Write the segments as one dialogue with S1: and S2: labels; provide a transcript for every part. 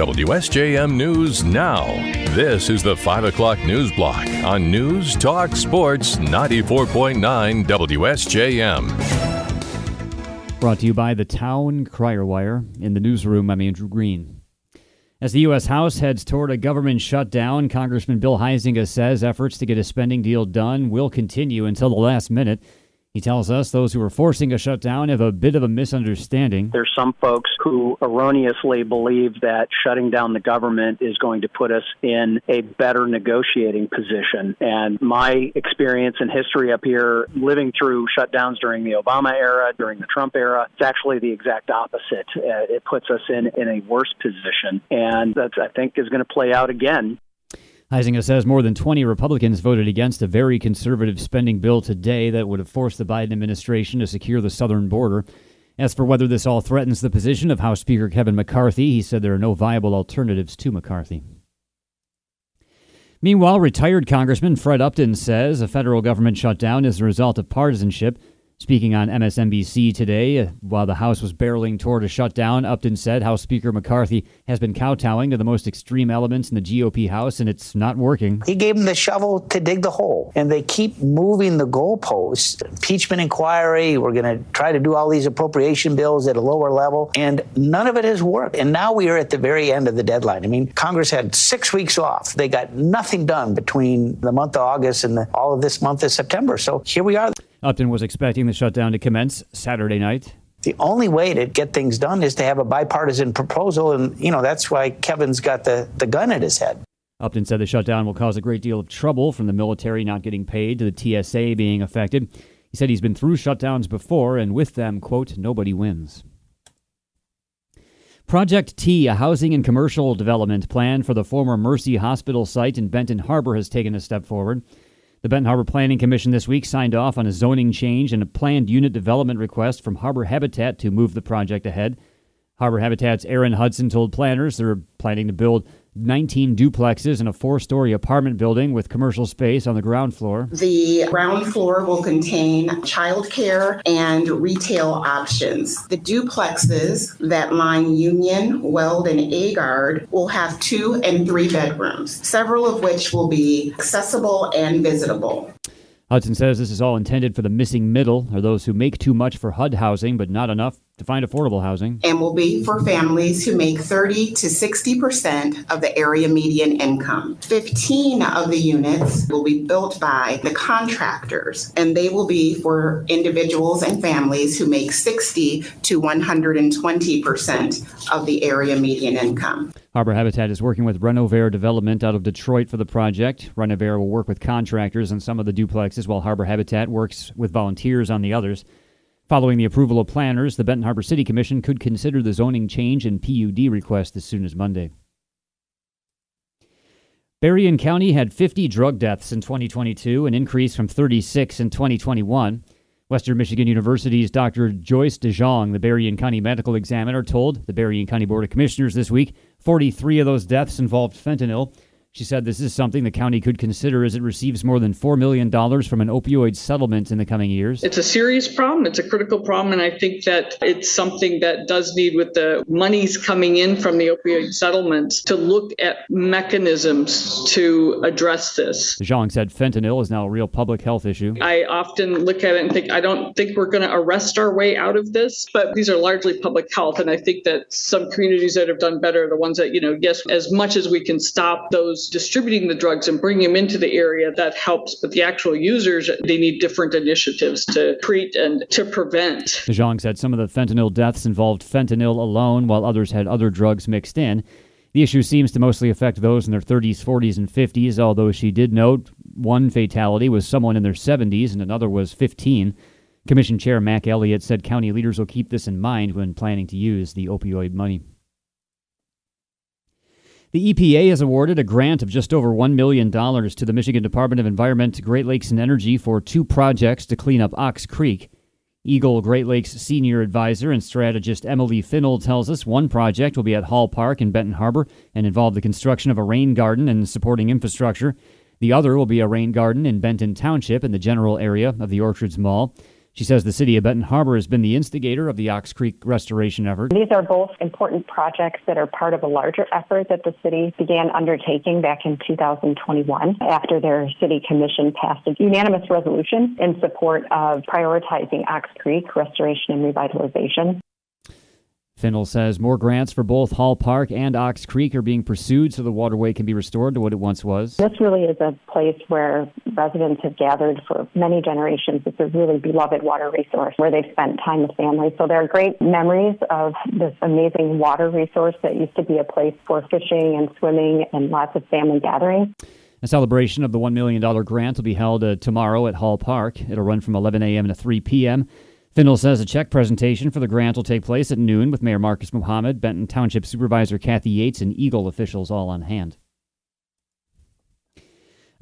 S1: WSJM News Now. This is the 5 o'clock news block on News Talk Sports 94.9 WSJM.
S2: Brought to you by the Town Crier Wire. In the newsroom, I'm Andrew Green. As the U.S. House heads toward a government shutdown, Congressman Bill Huizenga says efforts to get a spending deal done will continue until the last minute. He tells us those who are forcing a shutdown have a bit of a misunderstanding.
S3: There's some folks who erroneously believe that shutting down the government is going to put us in a better negotiating position. And my experience and history up here, living through shutdowns during the Obama era, during the Trump era, it's actually the exact opposite. Uh, it puts us in, in a worse position. And that, I think, is going to play out again.
S2: Huizenga says more than 20 Republicans voted against a very conservative spending bill today that would have forced the Biden administration to secure the southern border. As for whether this all threatens the position of House Speaker Kevin McCarthy, he said there are no viable alternatives to McCarthy. Meanwhile, retired Congressman Fred Upton says a federal government shutdown is the result of partisanship Speaking on MSNBC today, uh, while the House was barreling toward a shutdown, Upton said House Speaker McCarthy has been kowtowing to the most extreme elements in the GOP House, and it's not working.
S4: He gave them the shovel to dig the hole, and they keep moving the goalposts. Impeachment inquiry, we're going to try to do all these appropriation bills at a lower level, and none of it has worked. And now we are at the very end of the deadline. I mean, Congress had six weeks off. They got nothing done between the month of August and the, all of this month of September. So here we are.
S2: Upton was expecting the shutdown to commence Saturday night.
S4: The only way to get things done is to have a bipartisan proposal, and you know that's why Kevin's got the, the gun at his head.
S2: Upton said the shutdown will cause a great deal of trouble from the military not getting paid to the TSA being affected. He said he's been through shutdowns before, and with them, quote, nobody wins. Project T, a housing and commercial development plan for the former Mercy Hospital site in Benton Harbor, has taken a step forward. The Benton Harbor Planning Commission this week signed off on a zoning change and a planned unit development request from Harbor Habitat to move the project ahead. Harbor Habitat's Aaron Hudson told planners they're planning to build 19 duplexes in a four story apartment building with commercial space on the ground floor.
S5: The ground floor will contain childcare and retail options. The duplexes that line Union, Weld, and Agard will have two and three bedrooms, several of which will be accessible and visitable.
S2: Hudson says this is all intended for the missing middle, or those who make too much for HUD housing but not enough to find affordable housing.
S5: And will be for families who make 30 to 60% of the area median income. 15 of the units will be built by the contractors, and they will be for individuals and families who make 60 to 120% of the area median income.
S2: Harbor Habitat is working with Renovare Development out of Detroit for the project. Renovare will work with contractors on some of the duplexes, while Harbor Habitat works with volunteers on the others. Following the approval of planners, the Benton Harbor City Commission could consider the zoning change and PUD request as soon as Monday. Berrien County had 50 drug deaths in 2022, an increase from 36 in 2021. Western Michigan University's Dr. Joyce DeJong, the Berrien County medical examiner, told the Berrien County Board of Commissioners this week 43 of those deaths involved fentanyl. She said this is something the county could consider as it receives more than $4 million from an opioid settlement in the coming years.
S6: It's a serious problem. It's a critical problem. And I think that it's something that does need, with the monies coming in from the opioid settlements, to look at mechanisms to address this.
S2: DeJong said fentanyl is now a real public health issue.
S6: I often look at it and think, I don't think we're going to arrest our way out of this, but these are largely public health. And I think that some communities that have done better are the ones that, you know, yes, as much as we can stop those distributing the drugs and bringing them into the area, that helps. But the actual users, they need different initiatives to treat and to prevent.
S2: DeJong said some of the fentanyl deaths involved fentanyl alone, while others had other drugs mixed in. The issue seems to mostly affect those in their 30s, 40s, and 50s, although she did note one fatality was someone in their 70s and another was 15. Commission Chair Mac Elliott said county leaders will keep this in mind when planning to use the opioid money. The EPA has awarded a grant of just over $1 million to the Michigan Department of Environment, Great Lakes, and Energy for two projects to clean up Ox Creek. EGLE Great Lakes senior advisor and strategist Emily Finnell tells us one project will be at Hall Park in Benton Harbor and involve the construction of a rain garden and supporting infrastructure. The other will be a rain garden in Benton Township in the general area of the Orchards Mall. She says the city of Benton Harbor has been the instigator of the Ox Creek restoration effort.
S7: These are both important projects that are part of a larger effort that the city began undertaking back in 2021 after their city commission passed a unanimous resolution in support of prioritizing Ox Creek restoration and revitalization.
S2: Finnell says more grants for both Hall Park and Ox Creek are being pursued so the waterway can be restored to what it once was.
S7: This really is a place where residents have gathered for many generations. It's a really beloved water resource where they've spent time with families. So there are great memories of this amazing water resource that used to be a place for fishing and swimming and lots of family gathering.
S2: A celebration of the $1 million grant will be held uh, tomorrow at Hall Park. It'll run from 11 a.m. to 3 p.m. Finnell says a check presentation for the grant will take place at noon with Mayor Marcus Muhammad, Benton Township Supervisor Kathy Yates, and EGLE officials all on hand.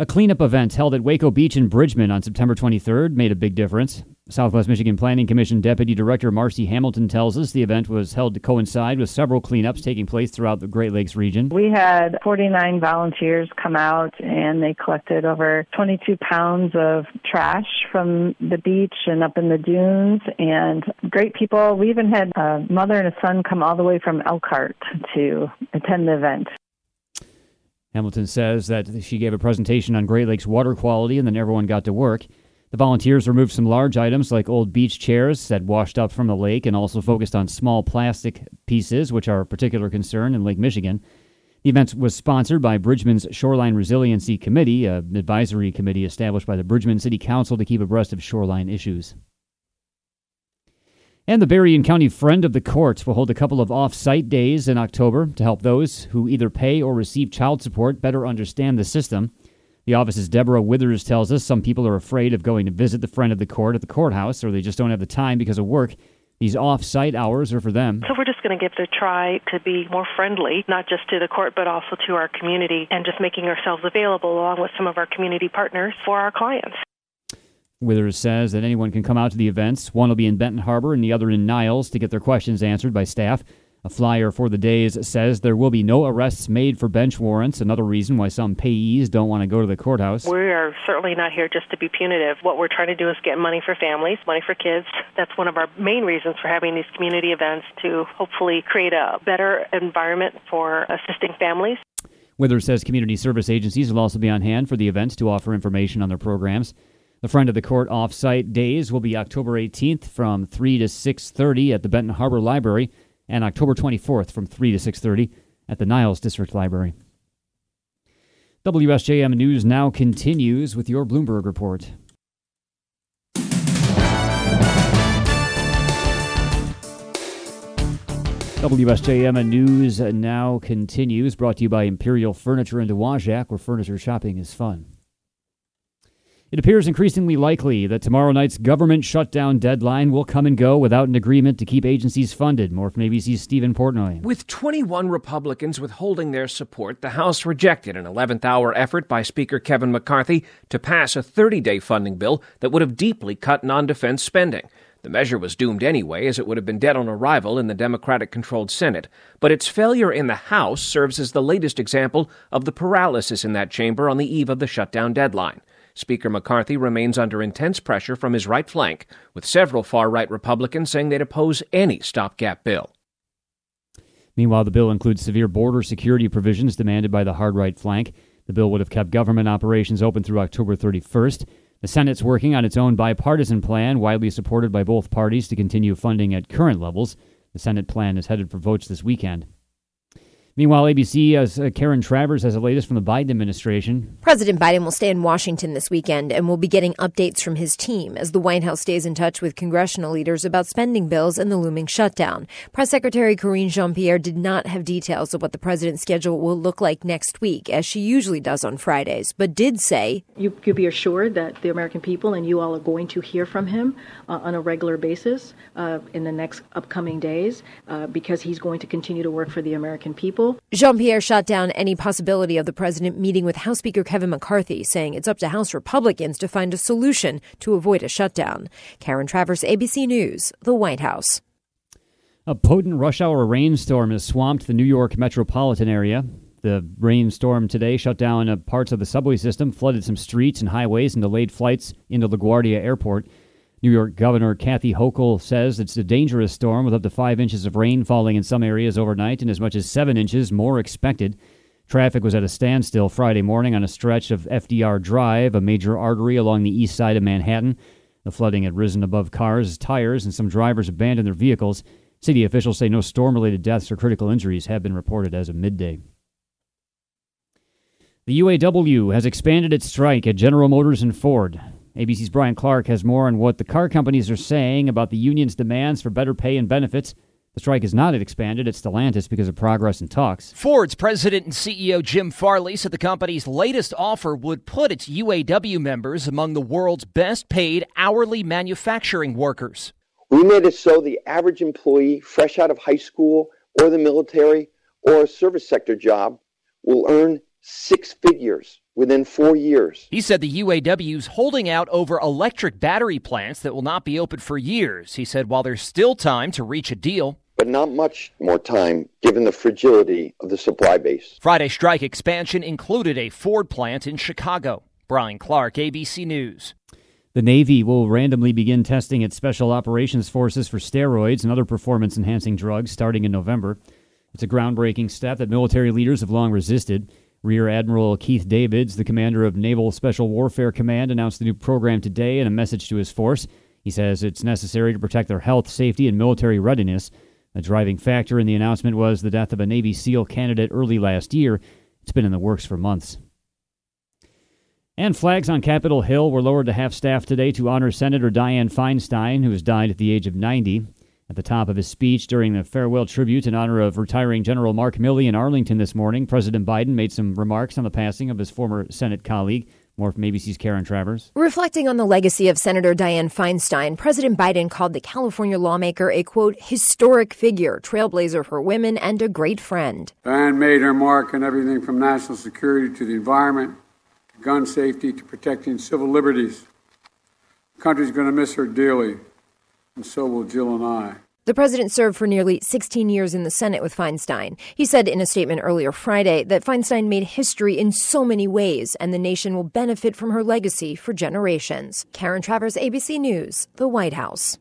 S2: A cleanup event held at Weko Beach in Bridgman on September 23rd made a big difference. Southwest Michigan Planning Commission Deputy Director Marcy Hamilton tells us the event was held to coincide with several cleanups taking place throughout the Great Lakes region.
S8: We had 49 volunteers come out and they collected over 22 pounds of trash from the beach and up in the dunes and great people. We even had a mother and a son come all the way from Elkhart to attend the event.
S2: Hamilton says that she gave a presentation on Great Lakes water quality and then everyone got to work. The volunteers removed some large items like old beach chairs that washed up from the lake and also focused on small plastic pieces, which are a particular concern in Lake Michigan. The event was sponsored by Bridgman's Shoreline Resiliency Committee, an advisory committee established by the Bridgman City Council to keep abreast of shoreline issues. And the Berrien County Friend of the Courts will hold a couple of off site days in October to help those who either pay or receive child support better understand the system. The office's Deborah Withers tells us some people are afraid of going to visit the Friend of the Court at the courthouse or they just don't have the time because of work. These off site hours are for them.
S9: So we're just going to give it a try to be more friendly, not just to the court, but also to our community, and just making ourselves available along with some of our community partners for our clients.
S2: Withers says that anyone can come out to the events. One will be in Benton Harbor and the other in Niles to get their questions answered by staff. A flyer for the days says there will be no arrests made for bench warrants, another reason why some payees don't want to go to the courthouse.
S9: We are certainly not here just to be punitive. What we're trying to do is get money for families, money for kids. That's one of our main reasons for having these community events to hopefully create a better environment for assisting families.
S2: Withers says community service agencies will also be on hand for the events to offer information on their programs. The Friend of the Court off-site days will be October 18th from 3 to 6:30 at the Benton Harbor Library and October 24th from 3 to 6:30 at the Niles District Library. WSJM News now continues with your Bloomberg report. WSJM News now continues, brought to you by Imperial Furniture in Dowagiac, where furniture shopping is fun. It appears increasingly likely that tomorrow night's government shutdown deadline will come and go without an agreement to keep agencies funded. More from ABC's Stephen Portnoy.
S10: With 21 Republicans withholding their support, the House rejected an 11th hour effort by Speaker Kevin McCarthy to pass a 30 day funding bill that would have deeply cut non defense spending. The measure was doomed anyway, as it would have been dead on arrival in the Democratic controlled Senate. But its failure in the House serves as the latest example of the paralysis in that chamber on the eve of the shutdown deadline. Speaker McCarthy remains under intense pressure from his right flank, with several far right Republicans saying they'd oppose any stopgap bill.
S2: Meanwhile, the bill includes severe border security provisions demanded by the hard right flank. The bill would have kept government operations open through October 31st. The Senate's working on its own bipartisan plan, widely supported by both parties to continue funding at current levels. The Senate plan is headed for votes this weekend. Meanwhile, ABC's uh, Karen Travers has the latest from the Biden administration.
S11: President Biden will stay in Washington this weekend and will be getting updates from his team as the White House stays in touch with congressional leaders about spending bills and the looming shutdown. Press Secretary Karine Jean-Pierre did not have details of what the president's schedule will look like next week, as she usually does on Fridays, but did say,
S12: "You could be assured that the American people and you all are going to hear from him uh, on a regular basis uh, in the next upcoming days, uh, because he's going to continue to work for the American people."
S11: Jean Pierre shot down any possibility of the president meeting with House Speaker Kevin McCarthy, saying it's up to House Republicans to find a solution to avoid a shutdown. Karen Travers, ABC News, the White House.
S2: A potent rush hour rainstorm has swamped the New York metropolitan area. The rainstorm today shut down uh, parts of the subway system, flooded some streets and highways, and delayed flights into LaGuardia Airport. New York Governor Kathy Hochul says it's a dangerous storm with up to five inches of rain falling in some areas overnight and as much as seven inches more expected. Traffic was at a standstill Friday morning on a stretch of FDR Drive, a major artery along the east side of Manhattan. The flooding had risen above cars' tires, and some drivers abandoned their vehicles. City officials say no storm related deaths or critical injuries have been reported as of midday. The UAW has expanded its strike at General Motors and Ford. ABC's Brian Clark has more on what the car companies are saying about the union's demands for better pay and benefits. The strike has not expanded at Stellantis because of progress in talks.
S13: Ford's president and CEO Jim Farley said the company's latest offer would put its UAW members among the world's best paid hourly manufacturing workers.
S14: We made it so the average employee fresh out of high school or the military or a service sector job will earn six figures within four years.
S13: He said the UAW's holding out over electric battery plants that will not be open for years. He said while there's still time to reach a deal,
S14: but not much more time given the fragility of the supply base.
S13: Friday strike expansion included a Ford plant in Chicago. Brian Clark, ABC News.
S2: The Navy will randomly begin testing its Special Operations Forces for steroids and other performance enhancing drugs starting in November. It's a groundbreaking step that military leaders have long resisted. Rear Admiral Keith Davids, the commander of Naval Special Warfare Command, announced the new program today in a message to his force. He says it's necessary to protect their health, safety, and military readiness. A driving factor in the announcement was the death of a Navy SEAL candidate early last year. It's been in the works for months. And flags on Capitol Hill were lowered to half staff today to honor Senator Dianne Feinstein, who has died at the age of 90. At the top of his speech during the farewell tribute in honor of retiring General Mark Milley in Arlington this morning, President Biden made some remarks on the passing of his former Senate colleague. More from ABC's Karen Travers.
S11: Reflecting on the legacy of Senator Dianne Feinstein, President Biden called the California lawmaker a quote, historic figure, trailblazer for women, and a great friend.
S15: Dianne made her mark on everything from national security to the environment, to gun safety, to protecting civil liberties. The country's going to miss her dearly and so will Jill and I.
S11: The president served for nearly 16 years in the Senate with Feinstein. He said in a statement earlier Friday that Feinstein made history in so many ways, and the nation will benefit from her legacy for generations. Karen Travers, ABC News, the White House.